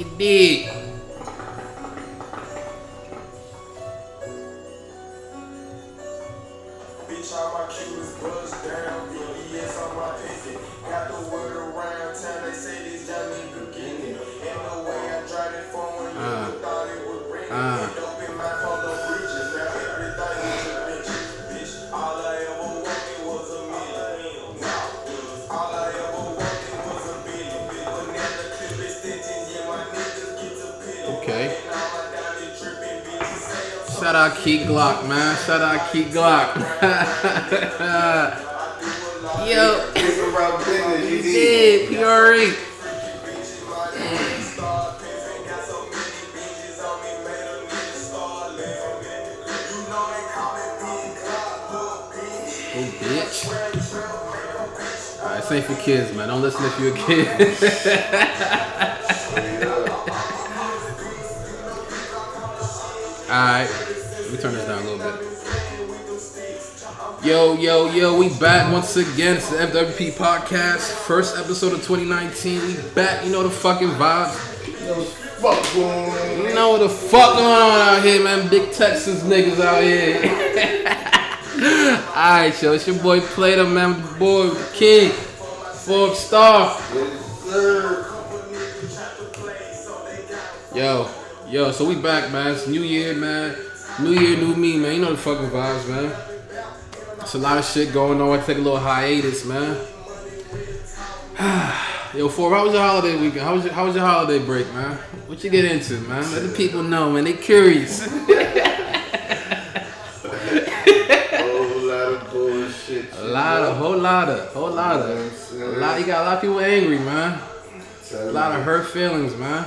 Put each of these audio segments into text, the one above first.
You did. Bitch, Shout out Key Glock. Yo. You PRE. Oh, bitch. Alright, this for kids, man. Don't listen if you're a kid. Alright, let me turn this down. Yo, yo, yo, we back once again. It's the FWP podcast, first episode of 2019. We back, you know the fucking vibes. You know what the fuck going on out here, man. Big Texas niggas out here. Alright, yo, it's your boy Plato, man. The boy, king, Forbes Star. Yo, yo, so we back, man. It's New Year, man. New Year, new me, man. You know the fucking vibes, man. It's a lot of shit going on. I take a little hiatus, man. Yo, Forbes, how was your holiday weekend? How was your, how was your holiday break, man? What you get into, man? Let the people know, man. They curious. Whole lot of bullshit. A lot of, whole lot of, whole lot of, a lot. You got a lot of people angry, man. A lot of hurt feelings, man.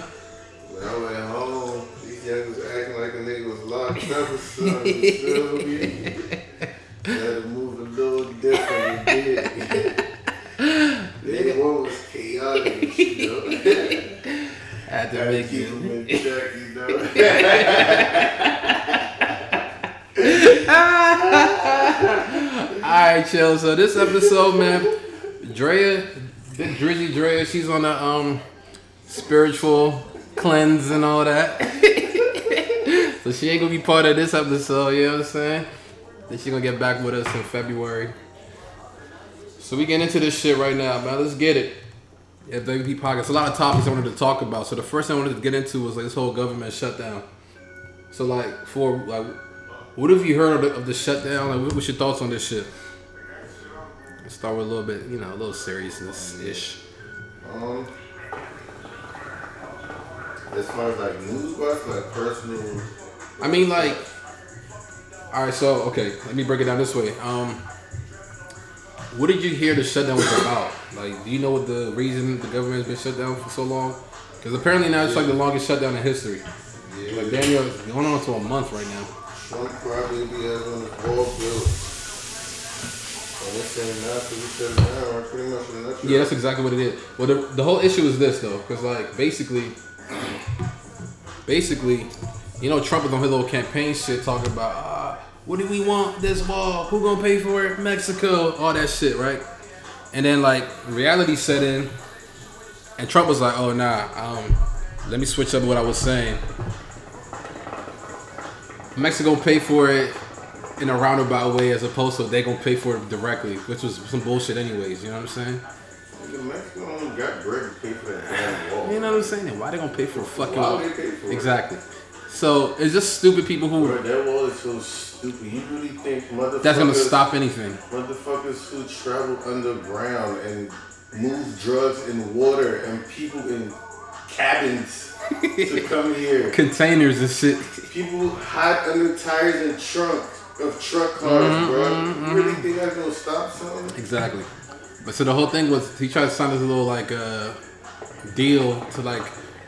When I went home, these youngers acting like a nigga was locked up or something. You feel me? Had to move a little different. Nigga, one was chaotic, you know. Had to make you. check, you know. Alright, chill. So this episode, man, Drea, Big Drizzy Drea, she's on a um spiritual cleanse and all that. so she ain't gonna be part of this episode, you know what I'm saying? Then she gonna get back with us in February. So we get into this shit right now, man. Let's get it. Yeah, WP Podcast. A lot of topics I wanted to talk about. So the first thing I wanted to get into was like this whole government shutdown. So like for like, what have you heard of the, of the shutdown? Like, what, what's your thoughts on this shit? Let's start with a little bit, you know, a little seriousness ish. Um, as far as like news wise, like personal. I mean, like, all right. So okay, let me break it down this way. Um, what did you hear the shutdown was about? Like, do you know what the reason the government has been shut down for so long? Because apparently now it's like the longest shutdown in history. Yeah, Like, Daniel, going on to a month right now. Trump probably be on the ball field. And this ain't not to shut down, right? pretty much in a nutshell. Yeah, that's exactly what it is. Well, the, the whole issue is this though, because like basically, basically, you know, Trump is on his little campaign shit talking about, ah, what do we want this wall? Who gonna pay for it? Mexico, all that shit, right? And then like reality set in, and Trump was like, oh nah, um, let me switch up what I was saying. Mexico pay for it in a roundabout way as opposed to they gonna pay for it directly, which was some bullshit anyways. You know what I'm saying? Mexico only got bread to pay for that damn wall. You know what I'm saying? And why they gonna pay for a fucking wall? would they pay for it? So it's just stupid people who Bro, that wall is so stupid. You really think motherfuckers that's gonna stop anything. motherfuckers who travel underground and move drugs in water and people in cabins to come here. Containers and shit. People hide under tires and trunk of truck cars, Mm-hmm, bro. You really think that's gonna stop something? Exactly. But so the whole thing was he tried to sign this little like uh, deal to like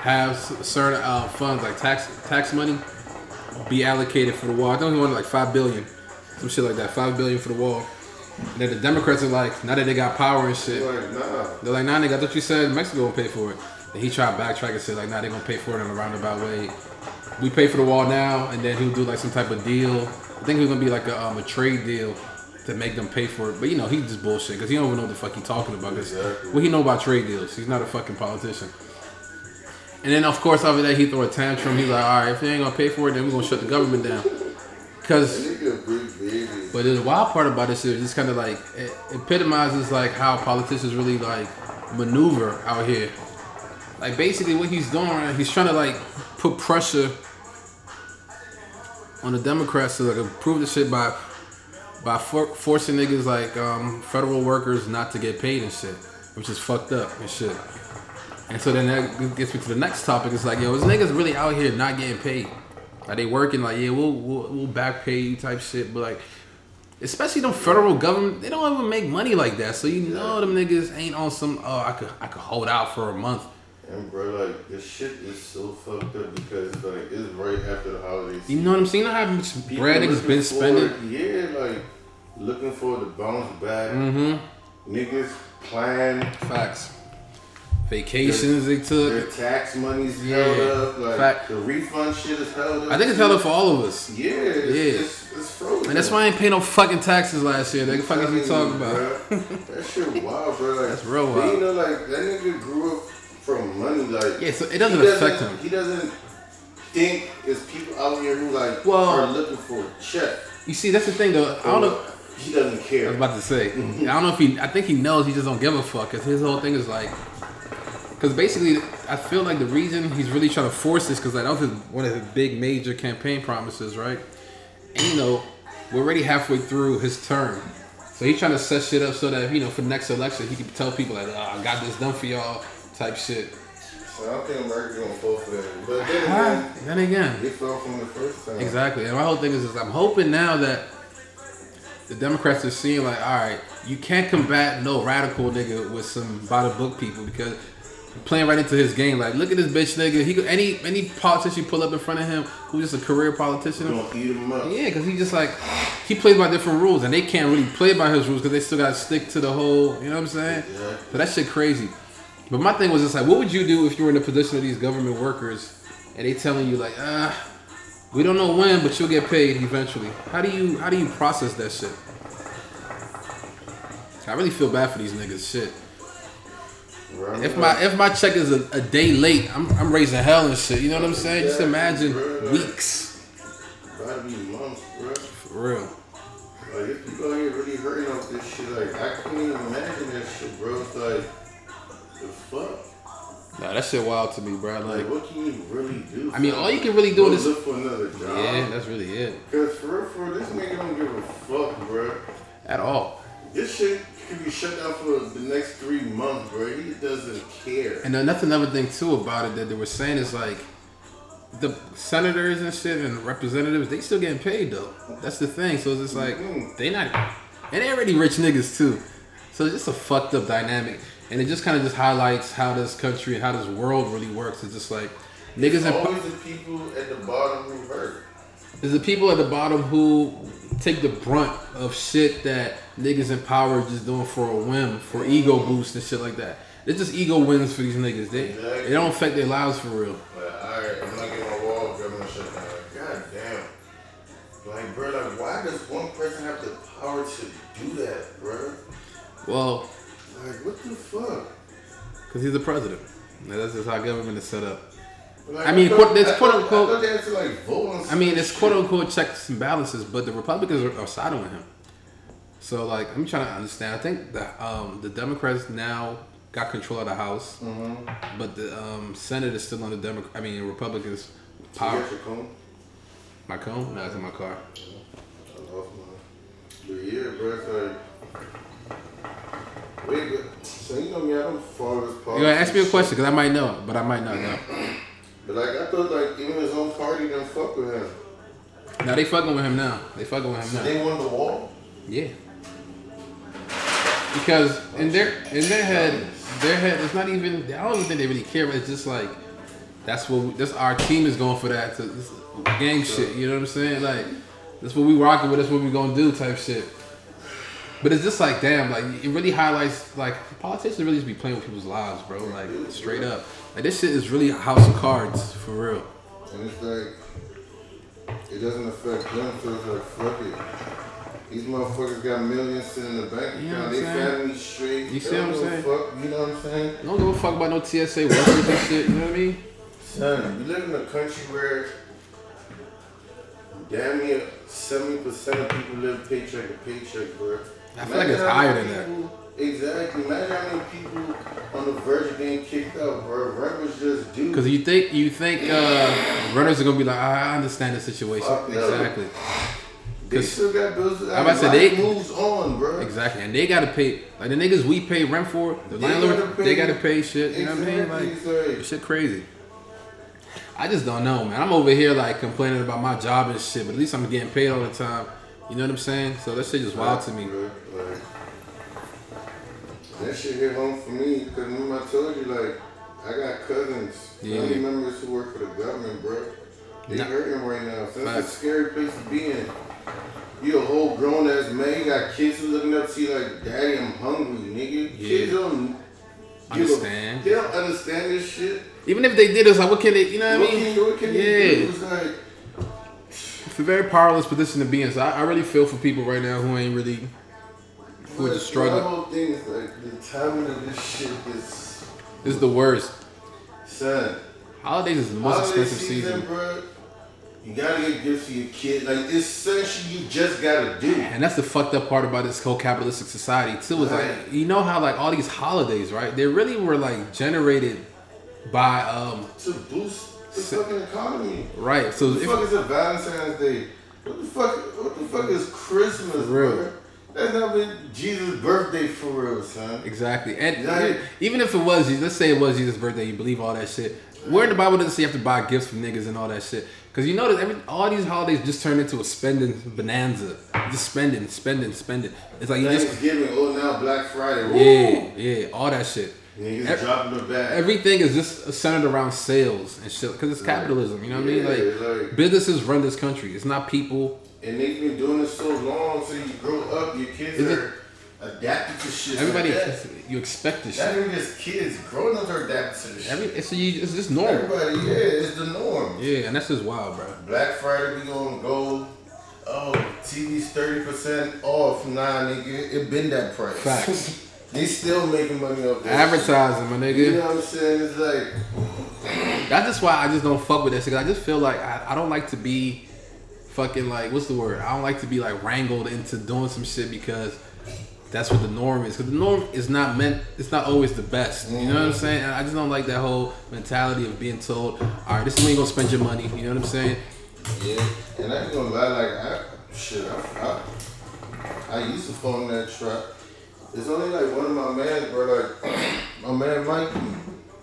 have certain uh, funds like tax tax money be allocated for the wall. I think he wanted like five billion, some shit like that. Five billion for the wall. And then the Democrats are like, now that they got power and shit, Like, nah. They're like, nah, nigga, I thought you said Mexico will pay for it. Then he tried to backtrack and said, like, nah, they gonna pay for it in a roundabout way. We pay for the wall now, and then he'll do like some type of deal. I think it was gonna be like a, um, a trade deal to make them pay for it. But you know, he just bullshit because he don't even know what the fuck he talking about. 'cause Exactly. what he know about trade deals? He's not a fucking politician. And then of course after that he throw a tantrum. He's like, all right, if you ain't gonna pay for it, then we're gonna shut the government down. Cause. But the wild part about this is just kind of like it epitomizes like how politicians really like maneuver out here. Like basically what he's doing, he's trying to like put pressure on the Democrats to like approve the shit by by for- forcing niggas like um, federal workers not to get paid and shit, which is fucked up and shit. And so then that gets me to the next topic. It's like, yo, this niggas really out here not getting paid. Like they working like, yeah, we'll we'll, we'll back pay you type shit, but like, especially them federal government, they don't even make money like that. So you know them niggas ain't on some. Oh, I could I could hold out for a month. And bro, like this shit is so fucked up because like it's right after the holidays. You know what I'm saying? You know how much People bread niggas been spending. Yeah, like looking for the bounce back. Mm-hmm. Niggas plan Facts. Vacations they took. their tax money's Yeah. held up. Like Fact. the refund shit is held up. I think it's held up for all of us. Yeah, it's, Yeah. It's, it's frozen. And that's why I ain't pay no fucking taxes last year. Nigga, fuck is you talking about? that shit wild, bro. Like, That's real wild. You know, like that nigga grew up from money. Like Yeah, so it doesn't he affect him. He doesn't think it's people out here who like Well- are looking for a check. You see, that's the thing though. I don't know. He doesn't care. I was about to say. I don't know if he. I think he knows. He just don't give a fuck. Cause his whole thing is like. Cause basically, I feel like the reason he's really trying to force this, cause like that was his, one of his big major campaign promises, right? And you know, we're already halfway through his term, so he's trying to set shit up so that you know for the next election he can tell people like, oh, I got this done for y'all, type shit. So I don't think America's gonna fall for that. But then again, then again, they fell from the first time. Exactly. And my whole thing is, is I'm hoping now that the Democrats are seeing like, all right, you can't combat no radical nigga with some by the book people because playing right into his game. Like, look at this bitch nigga. He could, any any politician you pull up in front of him who's just a career politician. gonna eat him up. Yeah, because he just like he plays by different rules, and they can't really play by his rules because they still got to stick to the whole. You know what I'm saying? Yeah. So that shit crazy. But my thing was just like, what would you do if you were in the position of these government workers, and they telling you like, ah, we don't know when, but you'll get paid eventually. How do you how do you process that shit? I really feel bad for these niggas. Shit. If my if my check is a, a day late, I'm I'm raising hell and shit. You know what I'm saying? Just imagine weeks. Gotta be months, bro. For real. Like, if people out here really hurting off this shit, like, I can't even imagine that shit, bro. It's like, the fuck? Nah, that shit wild to me, bro. Like, Like, what can you really do? I mean, all you can really do Go is look for another job. yeah, that's really it. Cause for real, for real, this nigga don't give a fuck, bro. At all. This shit could be shut down for the next three months, bro. He doesn't care. And then that's another thing too about it that they were saying is like the senators and shit and representatives, they still getting paid though. That's the thing. So it's just like Mhm. they not and they already rich niggas too. So it's just a fucked up dynamic. And it just kind of just highlights how this country and how this world really works. It's just like niggas It's always the people at the bottom who hurt. There's the people at the bottom who take the brunt of shit that niggas in power just doing for a whim, for ego boost and shit like that. It's just ego wins for these niggas. They it don't affect their lives for real. Like, alright, I'm not getting my wall government shut down. Like, god damn. Like, bro, like, why does one person have the power to do that, bro? Well, Like, what the fuck? because he's the president. Now, That's just how government is set up. Like, I mean, thought- quote- it's I quote unquote- I they had to like vote on. I mean, it's quote unquote checks and balances, but the Republicans are, are siding with him. So, like, I'm trying to understand. I think the um, the Democrats now got control of the House, Mhm. but the um, Senate is still under Democrat. I mean, Republicans' You power. your comb? My cone? No, it's in my car. I lost mine. But yeah, bro, it's like. Wait, but so you know me, I don't follow this You policy. gotta ask me a question because I might know, but I might not know. But like, I thought like even his own party didn't fuck with him. Now they fucking with him now. They fucking with him So now. they won the wall. Yeah. Because in their in their head, their head it's not even. I don't even think they really care. But it's just like that's what we, that's our team is going for that to gang shit. You know what I'm saying? Like that's what we rocking with. That's what we gonna do type shit. But it's just like damn, like it really highlights like politicians really just be playing with people's lives, bro. Like straight up, like this shit is really a house of cards for real. And it's like, it doesn't affect them, so it's like, fuck it. These motherfuckers got millions sitting in the bank You know account. what They I'm saying? family straight. You see what I'm don't give a saying? Fuck, you know what I'm saying? Don't give a fuck about no TSA workers and shit. You know what I mean? Son, you live in a country where damn near seventy percent of people live paycheck to paycheck, bro. I feel like it's higher than that. Exactly. Imagine how many people on the verge of being kicked out, bro. Rent was just due. Because you think you think uh, runners are gonna be like, I I understand the situation. Fuck. Exactly. they still got bills. I'm about to say, they- moves on, bro. Exactly. And they gotta pay like the niggas we pay rent for, the They landlord gotta pay- they gotta pay shit. You know what I mean? Exactly, Like like- shit crazy. I just don't know, man. I'm over here like complaining about my job and shit, but at least I'm getting paid all the time. You know what I'm saying? So that shit just wild to me. Bro, like, that shit hit home for me because remember I told you like I got cousins, Yeah. family members who work for the government, bro. They Nah. hurting right now. So that's a scary place to be in. You a whole grown ass man. You got kids who looking up to you like, Daddy, I'm hungry, nigga. Yeah. Kids don't Understand. they don't understand this shit. Even if they did, it's like, what can they? You know what, What I mean? can, what can yeah. they do? It's like, It's a very powerless position to be in. So I, I really feel for people right now who ain't really who are just struggling. whole thing is like the timing of this shit is, is the worst. son. Holidays is the most Holiday expensive season. bro. You gotta get gifts for your kid. Like it's you just gotta do. And that's the fucked up part about this whole capitalistic society too. Is like you know how like all these holidays, right? They really were like generated by um To boost the fucking economy. right. So What the if, fuck is a Valentine's Day? What the fuck? What the fuck is Christmas, real. bro? That's not been Jesus' birthday for real, son. exactly, and Right. even if it was, Jesus- let's say it was Jesus' birthday, you believe all that shit. Where in the Bible does it say you have to buy gifts from niggas and all that shit? Because you notice every all these holidays just turn into a spending bonanza. Just spending, spending, spending. It's like you just Thanksgiving, oh now Black Friday. Woo! yeah, yeah, all that shit. Niggas Ev- dropping the bag. Everything is just centered around sales and shit because it's capitalism. You know what I mean? Like, like- businesses run this country. It's not people. And they've been doing this so long, so you grow up, your kids Is it- are adapted to shit. Everybody, like you expect this Not shit. even just kids, grown ups are adapted to this Every, shit. it's, you, it's just normal. Everybody, yeah, it's the norm. Yeah, and that's just wild, bro. Black Friday, we gonna go. Oh, TV's thirty percent off. Nah, nigga, it been that price. Facts. they still making money off that. Advertising, my shit. You know what I'm saying? It's like, That's just why I just don't fuck with this. Cause I just feel like I, I don't like to be fucking like what's the word? I don't like to be like wrangled into doing some shit because that's what the norm is. Because the norm is not meant. It's not always the best. You know what I'm mm. saying? And I just don't like that whole mentality of being told, all right, this is when you gonna spend your money. You know what I'm saying? yeah. And I ain't gonna lie, like, I, shit, I, I, I used to fall in that trap. It's only like one of my mans, bro. Like, my man Mike.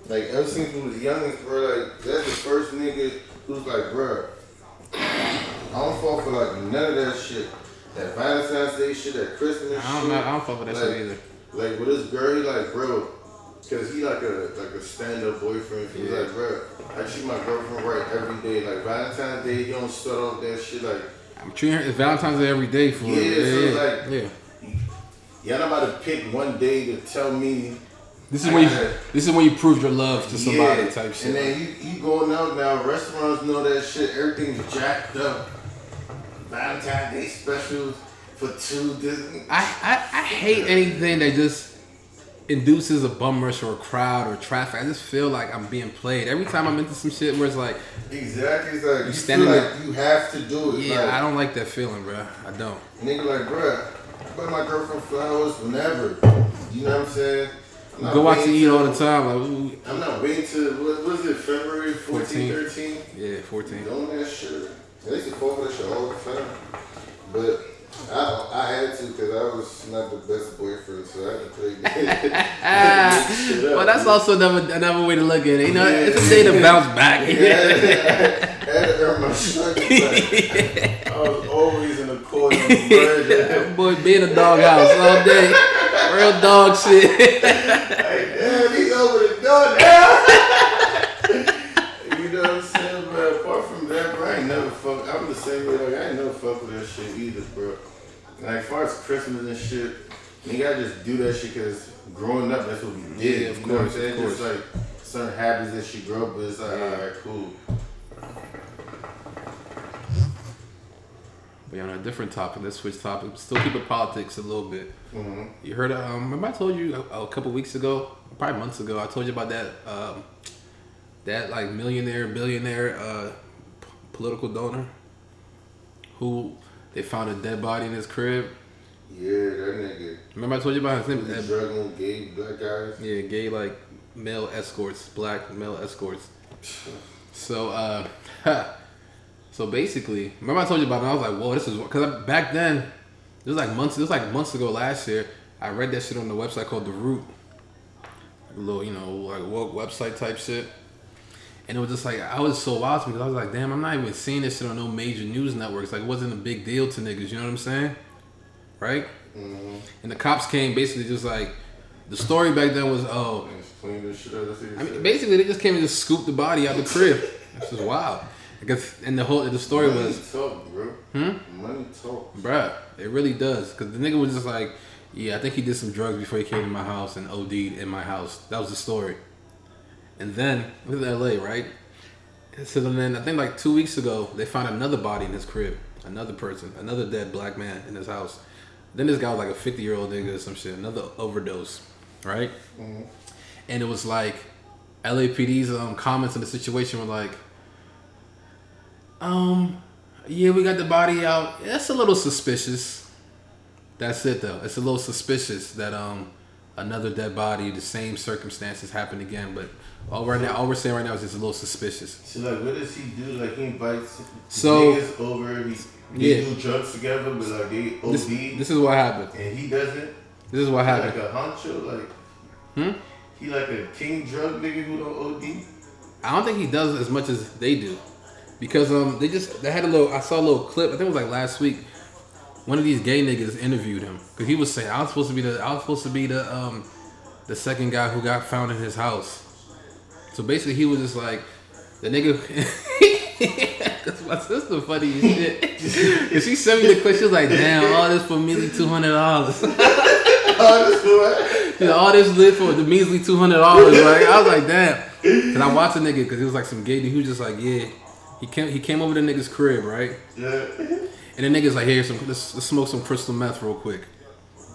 Like, ever since we was youngest, bro. Like, that's the first nigga who's like, bro. I don't fall for like none of that shit. That Valentine's Day shit, that Christmas I don't shit. know. I don't fuck with that shit either. Like with this girl, he like, bro, cause he like a like a stand up boyfriend. He's Yeah. like, bro, I treat my girlfriend right every day. Like Valentine's Day, you don't start off that shit like, I'm treating her. It's Valentine's Day every day for Yeah, her. so Yeah, like- yeah. y'all not about to pick one day to tell me. This is I when you. gotta- This is when you prove your love to somebody yeah. type shit. And then you, you going out now, restaurants know that shit, everything's jacked up. Valentine's Day specials for two Disney. I, I, I hate anything that just induces a bum rush or a crowd or traffic. I just feel like I'm being played. Every time I'm into some shit where it's like, Exactly, it's like you, standing feel there- like you have to do it. yeah, like, I don't like that feeling, bro. I don't. Nigga like, I buy my girlfriend flowers whenever. You know what I'm saying? I'm Go out to eat all the time. Like, I'm not waiting to, what was it, February 14, 14. 13? yeah, 14. Doing that shit. I used to fall for that shit all the time. But I, I had to because I was not the best boyfriend, so I had to play well, that's also another, another way to look at it. You know, Yeah, it's a day to bounce back. I had to earn my stripes back. I was always in the the. Boy, being in a doghouse all day. Real dog shit. Like, damn, he's over the door now. you know what I'm saying, bro? Apart from that, bro, I ain't never fuck. I'm the same way. Like, I ain't no fuck with that shit either, bro. Like, as far as Christmas and shit, you gotta just do that shit because growing up, that's what we did. Yeah, of you know what I'm course, saying? Just like certain habits that she grew up with. It's like, alright, cool. But on a different topic, let's switch topics. Still keep it politics a little bit. hmm You heard? Um, remember I told you a, a couple weeks ago, probably months ago. I told you about that um, that like millionaire, billionaire, uh, political donor, who they found a dead body in his crib. Yeah, that nigga. Remember I told you about his name? drug on gay black guys. Yeah, gay like male escorts, black male escorts. So, uh, so basically, remember I told you about it? I was like, whoa, this is because back then, it was like months. It was like months ago last year. I read that shit on the website called The Root, a little you know like woke website type shit. And it was just like I was so wild because I was like, damn, I'm not even seeing this shit on no major news networks. Like, it wasn't a big deal to niggas. You know what I'm saying? Right? Mm-hmm. And the cops came basically just like the story back then was oh clean this shit up. That's what he I mean, basically, they just came and just scooped the body out the crib. This is wild. Because and the whole the story Money was, talk, bro. Hmm? Money talk. bruh, it really does. Because the nigga was just like, yeah, I think he did some drugs before he came to my house and OD'd in my house. That was the story. And then with LA, right? So then I think like two weeks ago, they found another body in his crib. Another person, another dead black man in his house. Then this guy was like a 50 year old nigga or some shit, another overdose, right? And it was like LAPD's um, comments on the situation were like, um, yeah, we got the body out. That's a little suspicious. That's it though. It's a little suspicious that um another dead body, the same circumstances happened again. But all right now, all we're saying right now is just a little suspicious. So like, what does he do? Like he invites So- niggas over. He Yeah. do drugs together, but like they OD, This, this is what happened. and he doesn't. This is what He like happened. a honcho, like Hmm? he like a king drug nigga who don't OD. I don't think he does as much as they do, because um they just they had a little. I saw a little clip. I think it was like last week. One of these gay niggas interviewed him because he was saying I was supposed to be the I was supposed to be the um the second guy who got found in his house. So basically, he was just like the nigga. That's my sister funny as shit. Cause she sent me the clip. She was like, "Damn, all this for measly two hundred dollars." Oh, this what? You know, all this lit for the measly two hundred dollars. Like I was like, damn. And I watched a nigga because he was like some gay dude. He was just like, yeah. He came. He came over to the nigga's crib, right? Yeah. And the nigga's like, here, some let's, let's smoke some crystal meth real quick.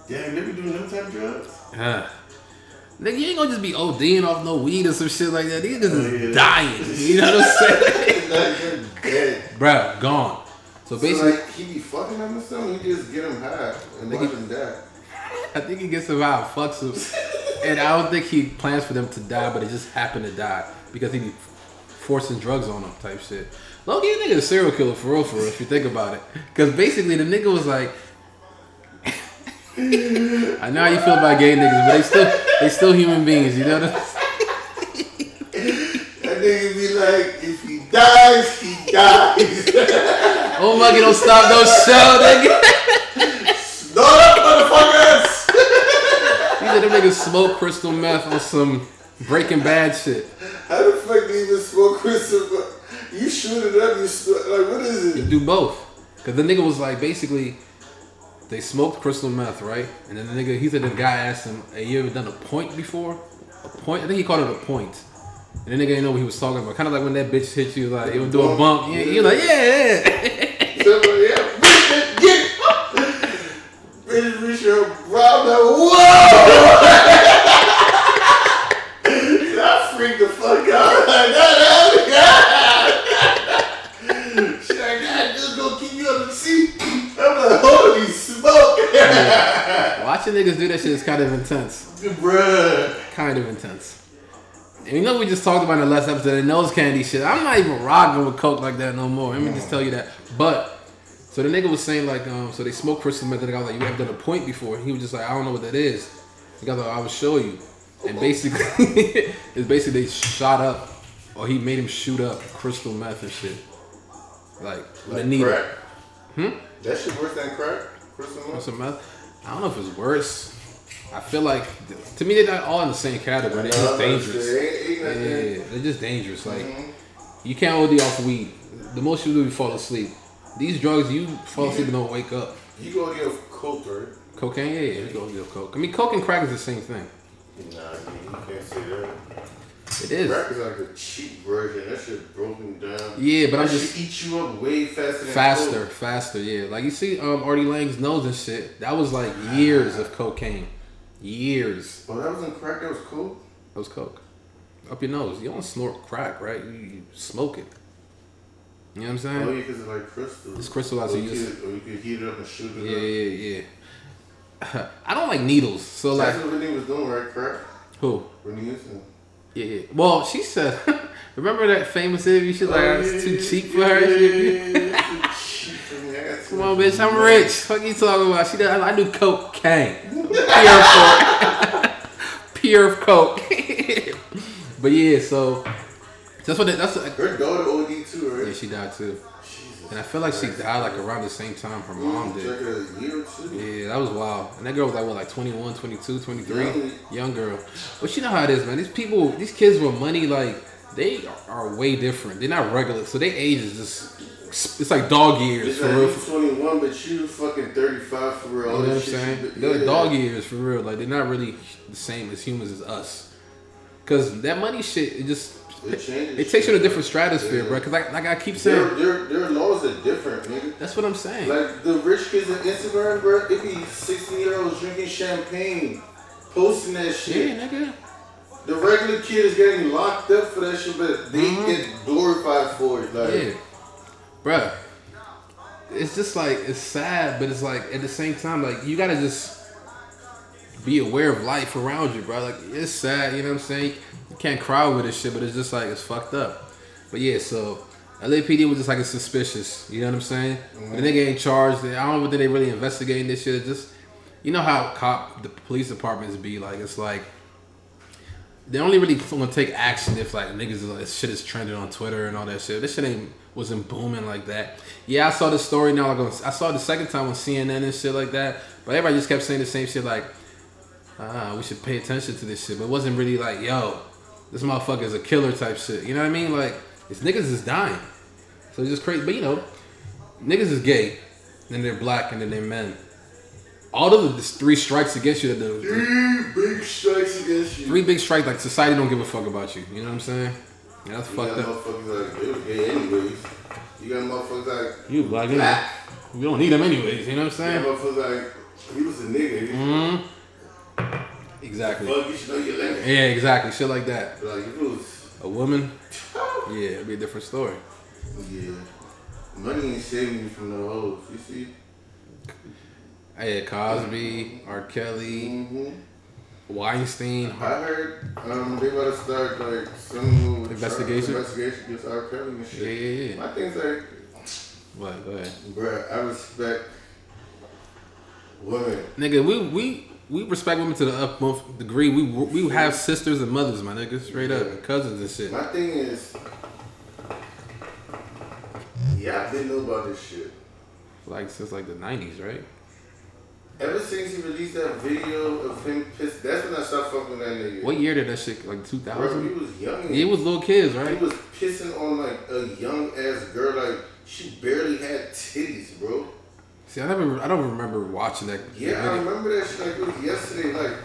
Damn, they be doing them type drugs. Ah. Nigga, you ain't gonna just be ODing off no weed or some shit like that. These niggas Oh, yeah. is dying. You know what I'm saying? like dead. Bruh, gone. So So basically, like he be fucking them or something. He just get him high and watch him die. I think he gets him out, fucks him, and I don't think he plans for them to die, but it just happened to die because he be forcing drugs on them type shit. Loki, nigga, is a serial killer for real, for real. If you think about it, because basically the nigga was like, I know how you feel about gay niggas, but they still they still human beings. You know what I'm saying? That nigga be like, if he dies, he dies. Oh my god, don't stop, don't show, nigga. no, motherfuckers. These are them niggas smoke crystal meth on some Breaking Bad shit. How the fuck do you even smoke crystal? Meth? You shoot it up, you smoke, like what is it? You do both. Cause the nigga was like basically they smoked crystal meth, right? And then the nigga he said the guy asked him, Hey, you ever done a point before? A point? I think he called it a point. And the nigga didn't know what he was talking about. Kinda like when that bitch hit you like you would do a bump. Yeah, was like, Yeah, yeah. Somebody, yeah, bitch, get it. Bitch, reach your brow, like, whoa! I freaked the fuck out. Like, God, Shit, like, God, just gonna keep you on the seat. I'm like, holy smoke. Watching niggas do that shit is kind of intense. Bruh. Kind of intense. And you know we just talked about in the last episode the nose candy shit. I'm not even rocking with coke like that no more. Let me just tell you that. But so the nigga was saying like, um, so they smoked crystal meth. And the guy was like, you have done a point before. He was just like, I don't know what that is. The guy was like, I will show you. And basically, it's basically they shot up, or he made him shoot up crystal meth and shit, like with a Like needle. crack. Hmm? That shit worse than crack? Crystal meth? Crystal meth. I don't know if it's worse. I feel like to me they're not all in the same category. They're just dangerous. shit, ain't- ain't Yeah, they're just dangerous. Like Mhm. you can't OD off weed. The most you do is fall asleep. These drugs, you fall asleep and don't wake up. You go get coke, right? Cocaine, yeah, yeah, you go off coke. I mean, coke and crack is the same thing. Nah, you can't say that. It is. Crack is like a cheap version. That shit broken down. Yeah, but I'm just eat you up way faster than faster, Coke. faster. Yeah, like you see, um, Artie Lange's nose and shit. That was like years of cocaine. Years. Oh, that wasn't crack. That was coke. That was coke. up your nose. You don't snort crack, right? You, you smoke it. You know what I'm saying? Oh yeah, because it's like crystal. It's crystallized, Or you, you just- could, or you could heat it up and shoot it Yeah, up. yeah, yeah. I don't like needles, so like That's what Whitney was doing, right? Crack. who? Whitney Houston. Yeah, yeah. Well, she said, remember that famous interview? She's like, Oh, it's yeah, too yeah, cheap for her. Yeah, She- yeah, yeah, yeah. It's too cheap for got too Come on, bitch, I'm rich. Fuck you talking about? She does. I do cocaine. Pure coke. Pure coke. but yeah, so that's what it, that's. Her daughter OD too, right? yeah, she died too, and I feel like she died like around the same time her mom did. a year or two. Yeah, that was wild. And that girl was like, what, like 21, 22, 23? Young. Young girl. But you know how it is, man. These people, these kids with money, like, they are way different. They're not regular. So their age is just, it's like dog years It's for like real. you 21, but you fucking 35 for real. You know what I'm shit saying? They're like yeah. dog years for real. Like, they're not really the same as humans as us. Because that money shit, it just, It changes. it takes you to a different stratosphere, Yeah. bro. Because like, like I keep saying, their, their laws are different, nigga. that's what I'm saying. Like the rich kids on Instagram, bro, it be 16 year olds drinking champagne, posting that shit. yeah, nigga. The regular kid is getting locked up for that shit, but they get glorified for it. Like, Mm-hmm. Yeah, bruh. It's just like it's sad, but it's like at the same time, like you gotta just be aware of life around you, bro. Like it's sad, you know what I'm saying? Can't cry over this shit, but it's just like it's fucked up. But yeah, so LAPD was just like it's suspicious, you know what I'm saying? The nigga ain't charged. I don't think they really investigating this shit. It's just you know how cop the police departments be like. It's like they only really gonna take action if like niggas is like shit is trending on Twitter and all that shit. This shit ain't wasn't booming like that. Yeah, I saw the story now. Like on, I saw it the second time on CNN and shit like that. But everybody just kept saying the same shit like, ah, we should pay attention to this shit. But it wasn't really like, yo, this motherfucker is a killer type shit. You know what I mean? Like, it's niggas is dying. So it's just crazy. But you know, niggas is gay, then they're black, and then they're men. All of the three strikes against you, the, the, three big strikes against you. three big strikes, like society don't give a fuck about you. You know what I'm saying? Yeah, that's You fucked got up. motherfuckers like, they was gay anyways. You got motherfuckers like, You black, you know, we don't need them anyways. You know what I'm you got saying? motherfuckers like, he was a nigga. Mm-hmm. Exactly. Fuck, you should know your limit. Yeah, exactly. Shit like that. Like, if it was, A woman, yeah, it'd be a different story. yeah. Money ain't saving you from the hoes, you see? I had Cosby, R. Kelly, Mm-hmm. Weinstein. I heard um, they about to start like some Investigation? investigation against R. Kelly and shit. yeah, yeah. yeah. My thing's like, What? Go ahead, bruh, I respect women. nigga. We we we respect women to the utmost degree. We we have sisters and mothers, my nigga, straight up, and cousins and shit. My thing is, yeah, I've been know about this shit. Like since like the '90s, right? Ever since he released that video of him pissed, that's when I stopped fucking that nigga. What year did that shit? Like 2000? he was young. Yeah, it was little kids, right? He was pissing on like a young ass girl, like she barely had titties, bro. See, I never, I don't remember watching that. Yeah, I remember that shit like it was yesterday. Like,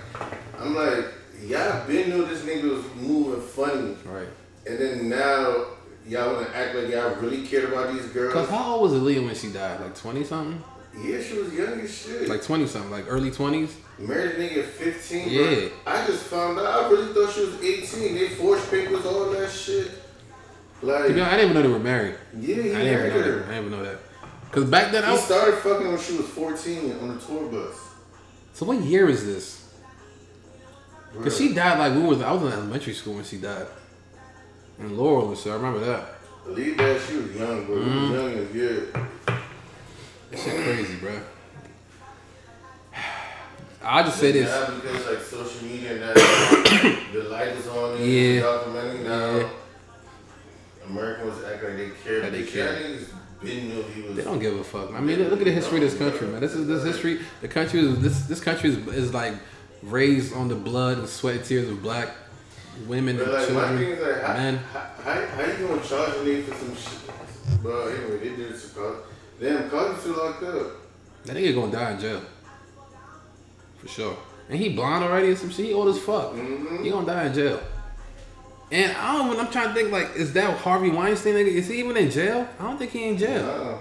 I'm like, y'all been knew this nigga was moving funny, Right. and then now y'all wanna act like y'all really cared about these girls. Cause how old was Aaliyah when she died? Like 20 something? yeah, she was young as shit. Like 20 something, like early 20s? Married a nigga 15. Yeah. Bro. I just found out. I really thought she was 18. They forged papers, all that shit. Like, To be honest, I didn't even know they were married. yeah, he I didn't even know that. I didn't even know that. Cause back then I was. started fucking when she was 14 on the tour bus. So what year is this? Bro. Cause she died like we was. I was in elementary school when she died. In Laurel and shit. I remember that. Believe that she was young, bro. Mm-hmm. She was young as good. That shit crazy, bro. I just say this. Now because like social media and that the light is on in Yeah. documentary now. Yeah. Americans act like they care. That they care. Niggas been knew he was. They don't give a fuck. I mean, look at the history of this country, man. This is this history. The country is this this country is, is like raised on the blood and sweat and tears of black women But and like my thing children, is like, how, men. how, how, how you gonna charge nigga for some shit? Bro, anyway, they did it to Cos. Damn, Cosby still locked up. That nigga gonna die in jail. For sure. And he blind already and some shit. He old as fuck. Mhm. He gonna die in jail. And I don't. I'm trying to think like, is that Harvey Weinstein nigga? Is he even in jail? I don't think he in jail. Nah.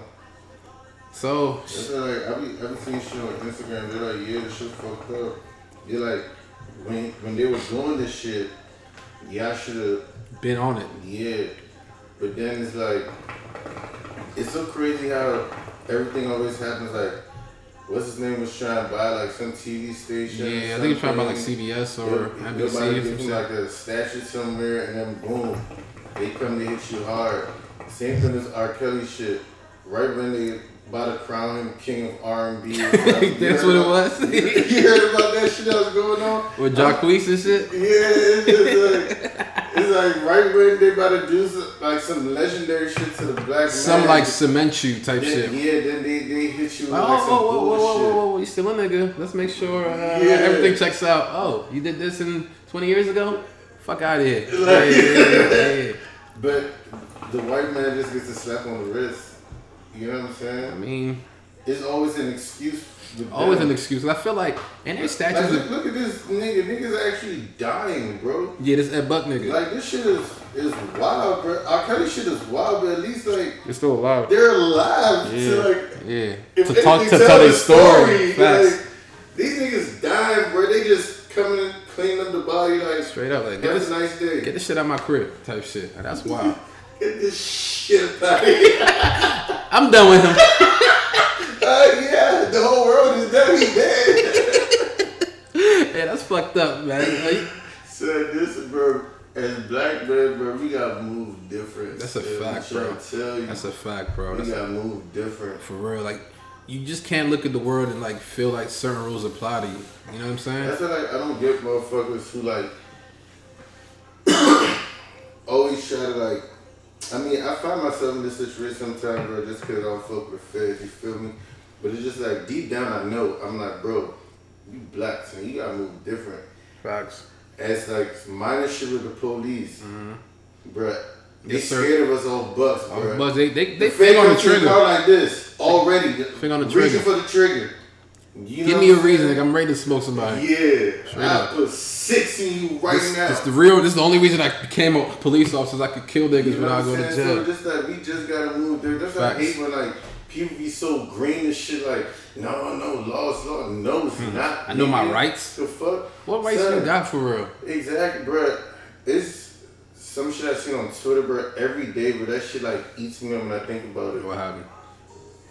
So why, like, I be, I be seeing shit on Instagram. They're like, yeah, this shit fucked up. They're like, when when they were doing this shit, y'all should have Been on it. Yeah, but then it's like, it's so crazy how everything always happens. Like, what's his name was trying to buy like some TV station. Yeah, I think he's trying about like. CBS or Yeah, NBC Nobody or give him like a statue somewhere, and then boom, they come to hit you hard. Same thing as R. Kelly shit. Right when they about to crown him king of R and B. That's what it was. you heard about that shit that was going on? With Jacquees and shit. Yeah, it's just like it's like right when they about to do some, like some legendary shit to the black Some man. like cement you type then, shit. Yeah, then they, they hit you with Oh, like some whoa, whoa, whoa, whoa, whoa, whoa, you still a nigga. Let's make sure uh, Yeah. everything checks out. Oh, you did this in 20 years ago? Fuck out of here. Like- yeah, yeah. But the white man just gets a slap on the wrist. You know what I'm saying? I mean, It's always an excuse. With always them. an excuse. I feel like, and their Like, statues look, look at this nigga. Niggas actually dying, bro. yeah, this Ed Buck nigga. Like this shit is is wild, bro. R. Kelly shit is wild, but at least like They're still alive. they're alive Yeah, to like yeah. if To talk, to anything, tell their the story. Facts. Like, these niggas dying, bro. They just coming and clean up the body like Straight up, like, get Have this, a nice day. get this shit out my crib type shit. Like, that's wild. Get this shit out. I'm done with him. Yeah, the whole world is dead. He dead. yeah, that's fucked up, man. Like, so this, bro, as black man, bro, we gotta move different. That's a Yeah, fact, trying bro. to Tell you, that's a fact, bro. we That's gotta move different. for real. Like, you just can't look at the world and like feel like certain rules apply to you. You know what I'm saying? That's why like I don't get motherfuckers who like always try to like. I mean, I find myself in this situation sometimes, bro, just because I don't fuck with feds. You feel me? But it's just like deep down, I know I'm like, bro, you black, so you gotta move different. Facts. As like minor shit with the police, mm-hmm. bruh. They Yes, scared of us all bucks, bruh. But they they they The finger on the to car like this already. Finger on the reaching trigger. for the trigger. You Give me a reason. Like I'm ready to smoke somebody. Yeah, Straight I up. put six in you right This, now. this the real. This is the only reason I became a police officer. I could kill niggas You know without going to jail. So just like we just gotta move there. That's why I hate when like people be so green and shit. Like no, no, laws, law. No, it's not. Hmm. I know my rights. The fuck? What rights Son, you got for real? Exactly, bro. It's some shit I seen on Twitter, bro. Every day, but that shit like eats me up when I think about it. What happened?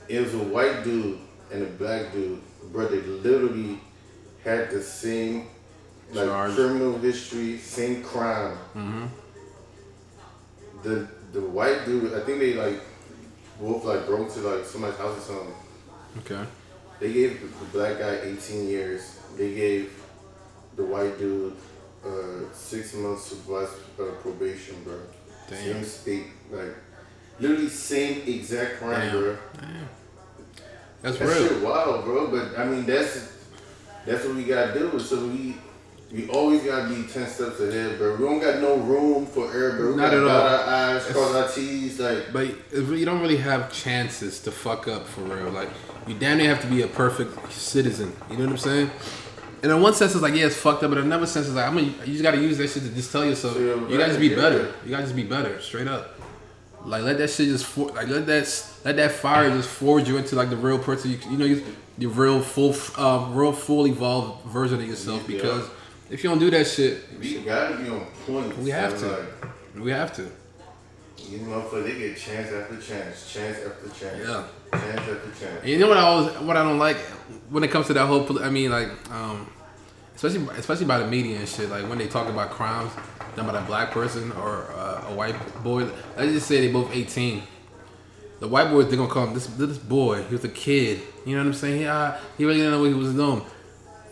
It was a white dude and a black dude, bro. They literally had the same like Charge. criminal history, same crime. Mm-hmm. The the white dude, I think they like both like broke to like somebody's house or something. Okay. They gave the black guy 18 years. They gave the white dude uh, six months supervised uh, probation, bro. Damn. Same state, like literally same exact crime, Damn. bro. That's That real. shit wild, bro. But I mean, that's that's what we gotta do. So we we always gotta be ten steps ahead, bro. We don't got no room for error, bro. We Not at all. our I's, cross our T's, like. But you don't really have chances to fuck up for real. Like you damn near have to be a perfect citizen. You know what I'm saying? And in one sense, it's like yeah, it's fucked up. But in another sense, it's like I'm. Gonna, you just gotta use that shit to just tell yourself Yeah, you gotta just be right, better. You gotta just be better, straight up. Like let that shit just for, like let that let that fire just forge you into like the real person. You, you know you your real full uh, real full evolved version of yourself. Yeah. If you don't do that shit, We gotta be on point. we have to. Like, We have to. these motherfuckers, they get chance after chance, chance after chance, Yeah. chance after chance. And you know what I always what I don't like when it comes to that whole I mean like um especially especially by the media and shit like when they talk about crimes done by a black person or uh, a white boy let's just say they both 18 the white boys they're gonna call him this this boy he was a kid you know what I'm saying he, uh, he really didn't know what he was doing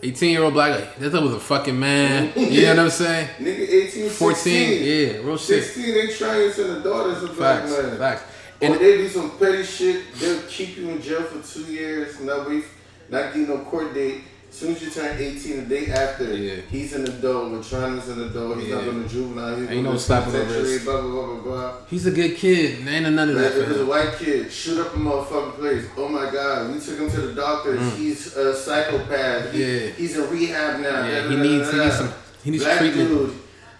18 year old black guy that was a fucking man you know what I'm saying Nigga, 18, 14 16. yeah real shit 16, they trying to send a daughter to black facts man. facts And and they do some petty shit. They'll keep you in jail for two years. Not wait, not give you no court date. As soon as you turn 18, the day after, Yeah. he's an adult. We're an adult. He's not Yeah. going to juvenile. He's Ain't no to slap the wrist. Blah blah blah blah blah. he's a good kid there ain't none of Like, if it's a white kid, shoot up a motherfucking place. Oh my god, we took him to the doctors. He's a psychopath. He- Mm. Yeah. He's in rehab now. Yeah, Da, he da, needs- he needs some- he needs Black treatment. Dude,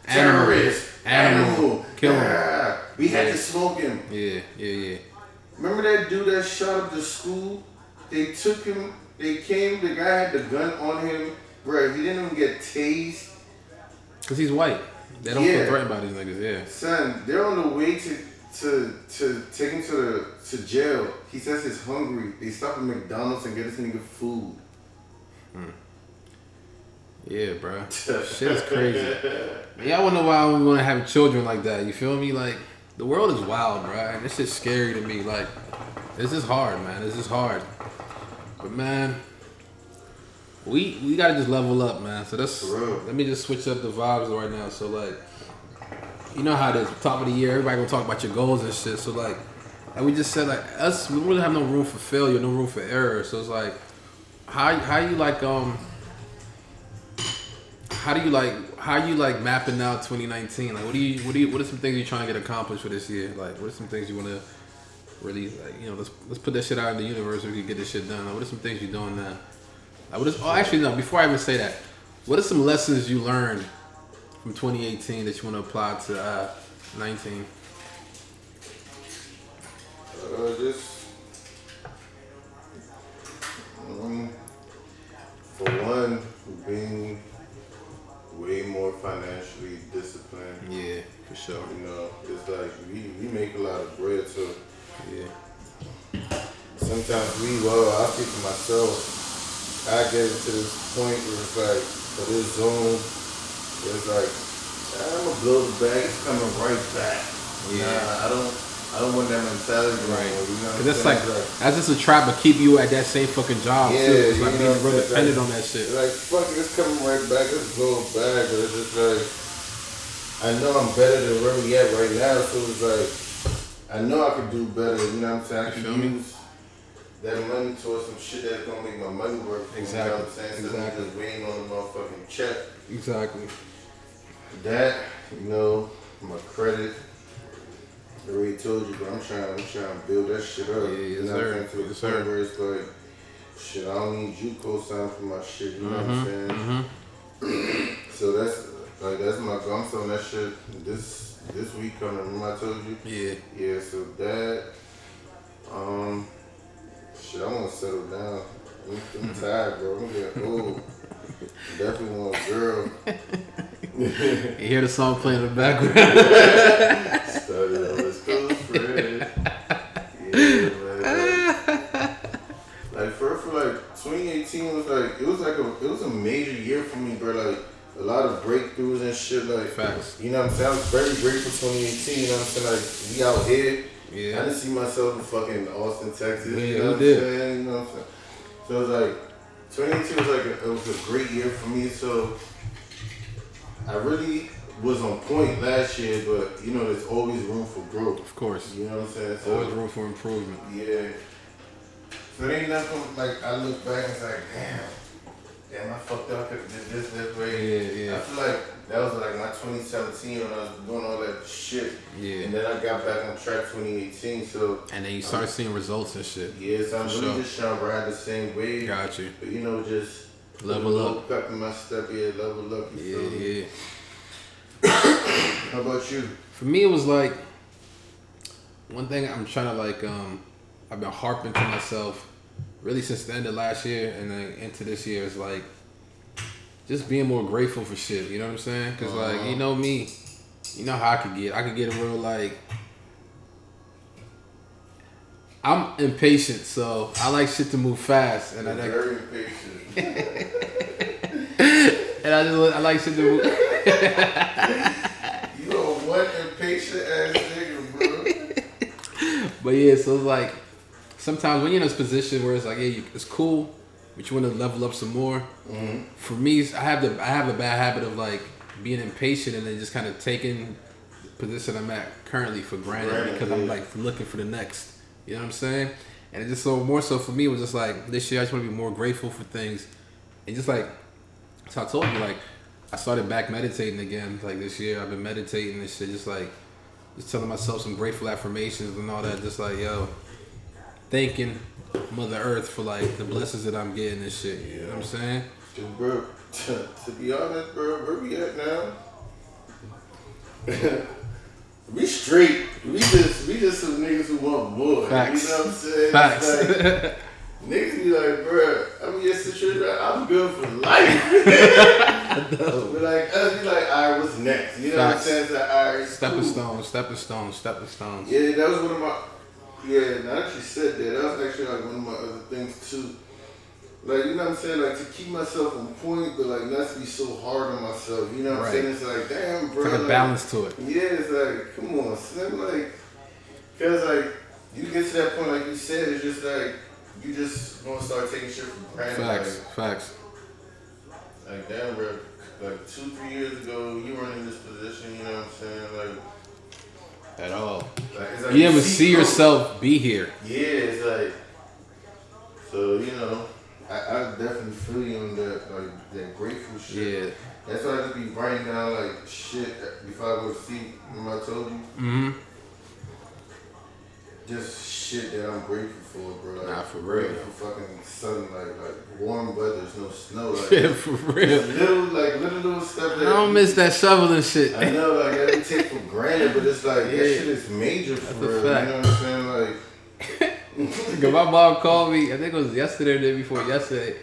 Animal. terrorist. Animal. Animal. Kill him. Ah, We had to smoke him. yeah yeah yeah Remember that dude that shot up the school? They took him. They came. The guy had the gun on him, bro. He didn't even get tased. Cause he's white. They don't Yeah. feel threatened by these niggas. Yeah. Son, they're on the way to to to take him to the to jail. He says he's hungry. They stop at McDonald's and get this nigga food. Hmm. Yeah, bro. Shit is crazy. Man, y'all wanna know why we want to have children like that? You feel me? Like the world is wild, bro, and this is scary to me. Like this is hard, man. This is hard. But man, we we gotta just level up, man. So that's let me just switch up the vibes right now. So like, you know how it is. Top of the year, everybody gonna talk about your goals and shit. So like, and we just said like us, we really have no room for failure, no room for error. So it's like, how how you like um how do you like how you like mapping out 2019 like what do you what do you what are some things you're trying to get accomplished for this year like what are some things you want to really like you know let's let's put that shit out in the universe so we can get this shit done. Like, what are some things you're doing now? Like, what is, oh actually no before i even say that what are some lessons you learned from 2018 that you want to apply to uh 19 Uh, just um, for one, being way more financially disciplined. yeah for sure. You know, it's like we, we make a lot of bread, so yeah sometimes we, well, I speak for myself, I get to this point where it's like, for this zone, it's like, ah, I'm gonna blow the bag, it's coming right back. Yeah. Nah, I don't, I don't want that mentality Right. more, you know Cause that's like saying? That's just a trap to keep you at that same fucking job Yeah, too. It's like being real it's dependent like- on that shit. Like, fuck it, it's coming right back, let's go back. It's just like, I know I'm better than where we at right now, so it's like, I know I could do better, you know what I'm saying? I can use that money towards some shit that's gonna make my money work. for me, You know what I'm saying? Instead Exactly. of just waiting on the motherfucking check. Exactly. That, you know, my credit. I already told you, but I'm trying, I'm trying to build that shit up. Yeah, yes, you know sir. what I'm saying? To Yes, sir. where it's like, shit, I don't need you co-sign for my shit. You know what Mm-hmm, I'm saying? so that's like that's my goal. I'm selling that shit this this week coming. Remember I told you? Yeah. Yeah. So that, um, shit, I want to settle down. I'm, tired, bro. I'm getting old. Definitely want a girl. You hear the song playing in the background. Started on his close friend. Yeah, man. Like for for like 2018 was like it was like a it was a major year for me, bro. Like a lot of breakthroughs and shit. Like Facts. You know what I'm saying? I was very grateful 2018. You know what I'm saying? Like we out here. Yeah. I didn't see myself in fucking Austin, Texas. Yeah, you know what did? I'm saying? You know what I'm saying? So it was like 2018 was like a, it was a great year for me. So I really was on point last year, but you know, there's always room for growth. Of course. You know what I'm saying? So, Always room for improvement. yeah. So it ain't nothing like I look back and it's like, damn, damn, I fucked up. Did this this way. Yeah, yeah. I feel like that was like my 2017 when I was doing all that shit. Yeah. And then I got back on track 2018. So And then you start seeing results and shit. yeah, so I'm really sure. just trying to ride the same wave. Got you. But you know, just Level put a little up. Pep in my step, yeah, level up. Yeah, yeah. How about you? For me, it was like one thing I'm trying to like. Um, I've been harping to myself really since the end of last year and then into this year is like just being more grateful for shit. You know what I'm saying? Because like you uh-huh. know me, you know how I could get. I could get a real like. I'm impatient, so I like shit to move fast, and I like, Very impatient. and I just I like shit to move. you are one impatient ass nigga, bro. But yeah, so it's like sometimes when you're in this position where it's like, yeah, you, it's cool, but you want to level up some more. Mm-hmm. For me, I have the I have a bad habit of like being impatient and then just kind of taking the position I'm at currently for granted Granted, because I'm like looking for the next. You know what I'm saying? And it just so more so for me it was just like this year I just want to be more grateful for things and just like so I told you like I started back meditating again like this year I've been meditating and shit just like just telling myself some grateful affirmations and all that. Just like yo, thanking Mother Earth for like the blessings that I'm getting and shit. You know what I'm saying? Bro, to, to be honest, bro, where we at now? we straight. We just we just some niggas who want more. Facts. You know what I'm saying? Facts. Like, niggas be like, bro, I'm your situation. I'm good for life. But like us, we like, all right, what's next? You know what I'm saying? It's like, all right, Stepping cool. stones, stepping stones, stepping stones. Yeah, that was one of my. Yeah, now that you said that, that was actually like one of my other things too. Like you know what I'm saying, like to keep myself on point, but like not to be so hard on myself. You know what Right. I'm saying? It's like, damn, bro. It's like a balance to it. Yeah, it's like, come on. Like, cause like you get to that point, like you said, it's just like you just gonna start taking shit for granted. Facts, facts. Like, like damn, bro. Like two, three years ago, you weren't in this position. You know what I'm saying? Like, At all. like like You ever see yourself be here? Yeah, it's like so you know, I, I definitely feel you on that like that grateful shit. Yeah. That's why I just be writing down like shit before I go to sleep. Remember I told you? Mm-hmm. Just shit that I'm grateful for, bro. Like, Nah, for real. Grateful fucking sunlight, like warm weather, there's no snow. Like, Yeah, for real. little like little little stuff I don't miss that shoveling shit. I know, like that we take for granted, but it's like that shit is major for That's real. You know what I'm saying? Like Cause my mom called me, I think it was yesterday or the day before yesterday.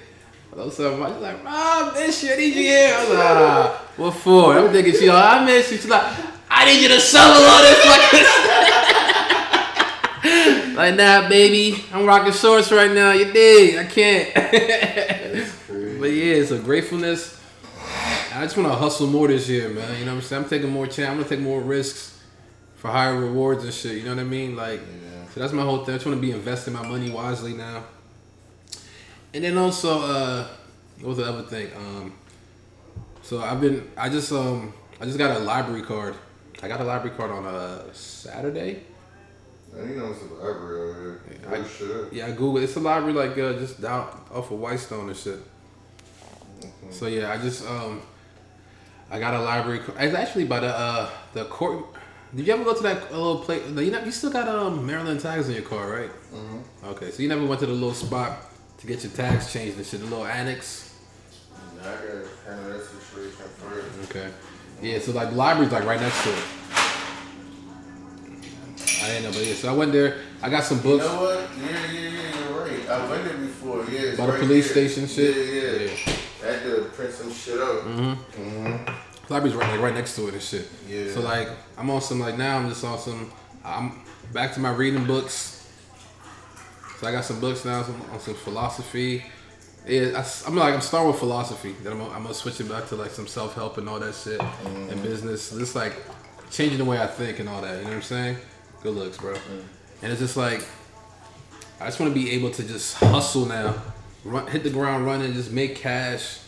I was something, I was like, Mom, this shit, I need you here. I was like, ah, what for? I'm thinking she, oh, I miss you. She's like, I need you to shovel all this fucking Like, nah, baby, I'm rocking shorts right now. You dig? I can't. But yeah, it's a gratefulness. I just want to hustle more this year, man. You know what I'm saying? I'm taking more chance. I'm gonna take more risks for higher rewards and shit. You know what I mean? Like, Yeah. so that's my whole thing. I just want to be investing my money wisely now. And then also, uh, what was the other thing? Um, so I've been, I just, um, I just got a library card. I got a library card on a Saturday. I Man, you know it's a library out here. I- Oh, shit. Yeah, I Google. It's a library like uh, just down off of Whitestone and shit. So yeah, I just um, I got a library. It's actually by the uh the court. Did you ever go to that little place? You know, you still got um Maryland tags in your car, right? Mm-hmm. Okay, so you never went to the little spot to get your tags changed and shit, the little annex. Nah, I gotta handle that situation first. Okay. Yeah, so like the library's like right next to it. I didn't know, but yeah, so I went there. I got some books. You know what? Yeah, yeah, yeah, you're right. I went there before. Yeah, By the right police here. station shit? Yeah, yeah. Yeah. To print some shit out. Mm-hmm. Mm-hmm. Library's right like right next to it and shit. Yeah. So like I'm on some like now I'm just on some I'm back to my reading books. So I got some books now some, on some philosophy. Yeah, I, am like I'm starting with philosophy. Then I'm, I'm gonna switch it back to like some self help and all that shit and business. Just like changing the way I think and all that. You know what I'm saying? Good looks, bro. And it's just like I just want to be able to just hustle now, run, hit the ground running, just make cash,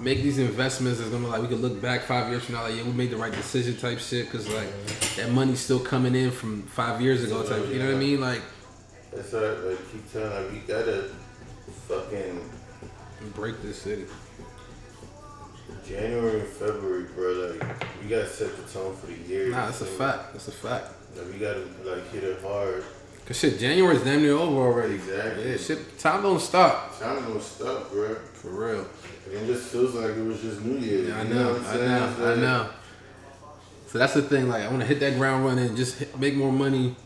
make these investments. That's gonna like we can look back five years from now, like yeah, we made the right decision type shit, cause like that money's still coming in from five years ago type. You know what I mean? Like That's why I like, keep telling like, we gotta fucking break this city. January and February, bro. Like, we gotta set the tone for the year. Nah, that's a fact. That's a fact. Like, we gotta like hit it hard. Cause shit, January's damn near over already. Exactly. Yeah, shit, time don't stop. Time don't stop, bro. For real. It just feels like it was just New Year's. Yeah, I you know, I know, I know. So that's the thing. Like, I want to hit that ground running, just hit, make more money.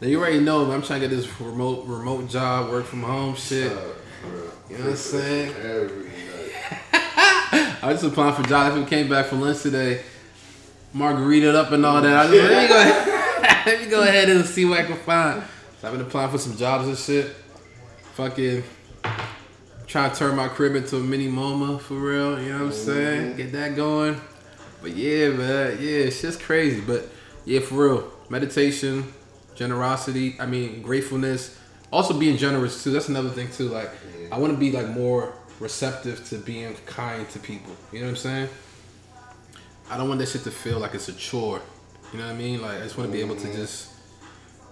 Now you already know I'm trying to get this remote remote job, work from home shit. Bro. You know what I'm saying? Every night. I was just applying for jobs. I came back from lunch today, margarita up and all that. I was like, let me go, ahead, let me go ahead and see what I can find. So I've been applying for some jobs and shit. Fucking trying to turn my crib into a mini MoMA for real. You know what I'm mm-hmm. saying? Get that going. But yeah, man, yeah, it's just crazy. But yeah, for real, meditation, generosity. I mean, gratefulness. Also being generous too. That's another thing too. Like, I want to be like more receptive to being kind to people. You know what I'm saying? I don't want that shit to feel like it's a chore. You know what I mean? Like, I just want to be able to mm-hmm. just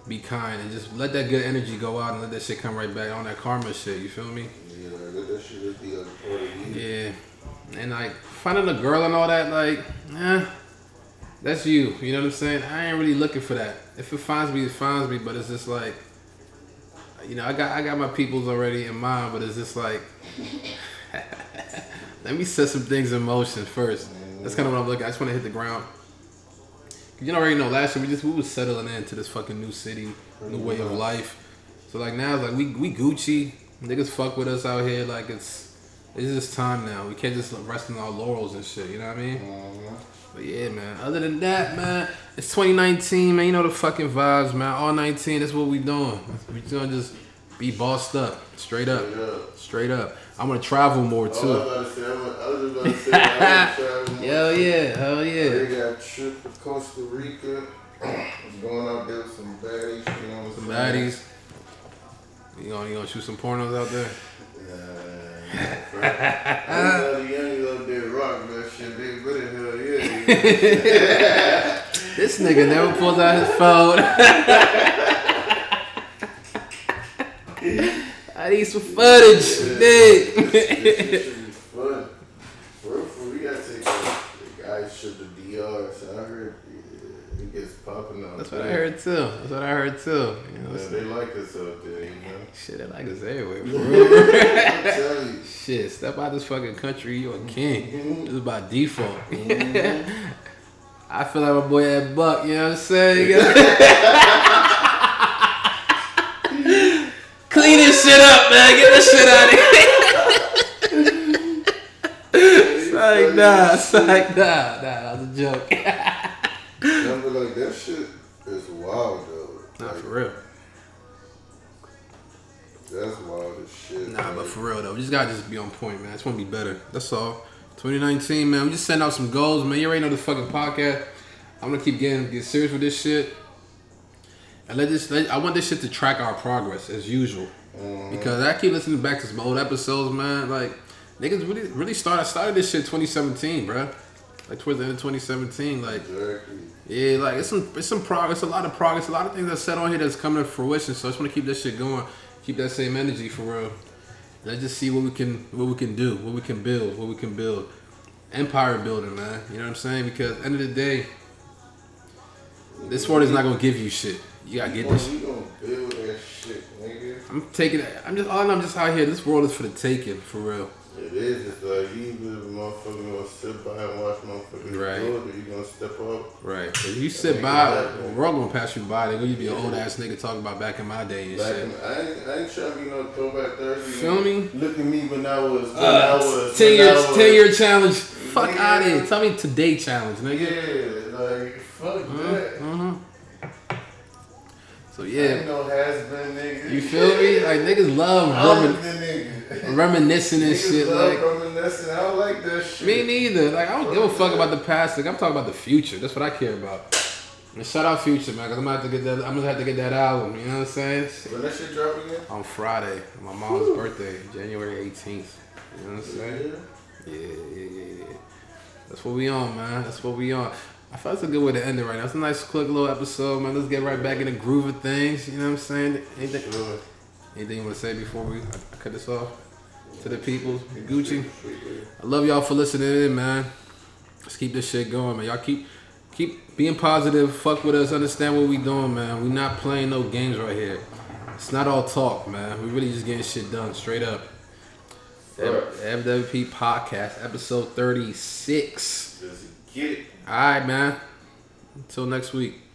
be kind and just let that good energy go out and let that shit come right back on that karma shit. You feel me? Yeah, let that shit just be a part of you. Yeah. And like finding a girl and all that, like, eh, that's you. You know what I'm saying? I ain't really looking for that. If it finds me, it finds me. But it's just like, you know, I got I got my peoples already in mind. But it's just like, let me set some things in motion first. That's kind of what I'm looking. I just want to hit the ground. You already know. Last year we just we was settling into this fucking new city, new way of life. So like now, it's like we we Gucci niggas fuck with us out here. Like it's It's just time now. We can't just rest on our laurels and shit. You know what I mean? Mhm. But yeah, man. Other than that, man, it's 2019, man. You know the fucking vibes, man. All 19. That's what we doing. We gonna just be bossed up, straight up, Straight up. straight up. I'm gonna travel more oh, too. about to say, I'm, was about to say, I'm traveling. Hell yeah, hell They yeah. got a trip to Costa Rica. I'm going out there with some baddies. You know what Some I'm baddies. You gonna you gonna shoot some pornos out there? Nah, nah, the young up there rock that shit. They really hell yeah. This nigga never pulls out his phone. I need some footage, nigga. shit should be fun. For real, for real, we gotta take the guys to DR. So I heard it gets popping out. That's what I heard too. That's what I heard too. You know, Yeah, they like us out there, you know. shit, they like this everywhere. For real. I'm telling you. shit, step out this fucking country, you a king. Mm-hmm. This is by default. Mm-hmm. I feel like my boy Ed Buck. You know what I'm saying? Up, man. Get this shit out of here. It's like nah, it's like nah, nah. That was a joke. Nah, but like that shit is wild though. Nah, Like, for real. That's wild as shit. Nah, man. but for real though, we just gotta just be on point, man. I just wanna be better. That's all. 2019, man. We just send out some goals, man. You already know the fucking podcast. I'm gonna keep getting get serious with this shit. And let this. Let, I want this shit to track our progress as usual. Mhm. Because I keep listening back to some old episodes, man. Like niggas really really started started this shit 2017, bro. Like towards the end of 2017, like Exactly. yeah, like it's some it's some progress, a lot of progress, a lot of things that's said on here that's coming to fruition. So I just want to keep this shit going, keep that same energy for real. Let's just see what we can what we can do, what we can build, what we can build. Empire building, man. You know what I'm saying? Because end of the day, this world is not gonna give you shit. You gotta get this. We gonna build that shit, nigga. I'm taking it. I'm just all I'm just out here. This world is for the taking, for real. It is. It's like you either motherfucker gonna sit by and watch motherfuckers Right. do it, or you gonna step up. Right. If you sit by, we're world gonna pass you by. They gonna be an old ass nigga talking about back in my day and Back shit. in, I ain't, I ain't trying to be no throwback Thursday. Feel me? Look at me when I was, when I Uh, was, ten I year, ten year challenge. Fuck Nigga. out of here. Tell me today challenge, nigga. Yeah, like fuck that. Mm-hmm. So yeah, ain't no has been nigga. you feel me? Like niggas love I'm remin- the nigga. reminiscing and Niggas shit. love Like reminiscing. I don't like that shit. me neither. Like I don't give a fuck about the past. Like I'm talking about the future. That's what I care about. And shout out Future, man, because I'm gonna have to get that. I'm gonna have to get that album. You know what I'm saying? When that shit drop again? On Friday, my mom's birthday, January 18th. You know what I'm saying? Yeah. Yeah, yeah, yeah, yeah. That's what we on, man. That's what we on. I felt it's a good way to end it right now. It's a nice, quick little episode, man. Let's get right back in the groove of things. You know what I'm saying? Anything, anything you want to say before we I cut this off? To the people, Gucci. I love y'all for listening in, man. Let's keep this shit going, man. Y'all keep keep being positive. Fuck with us. Understand what we doing, man. We not playing no games right here. It's not all talk, man. We really just getting shit done, straight up. FWP podcast, episode 36. Just get it. All right, man. Until next week.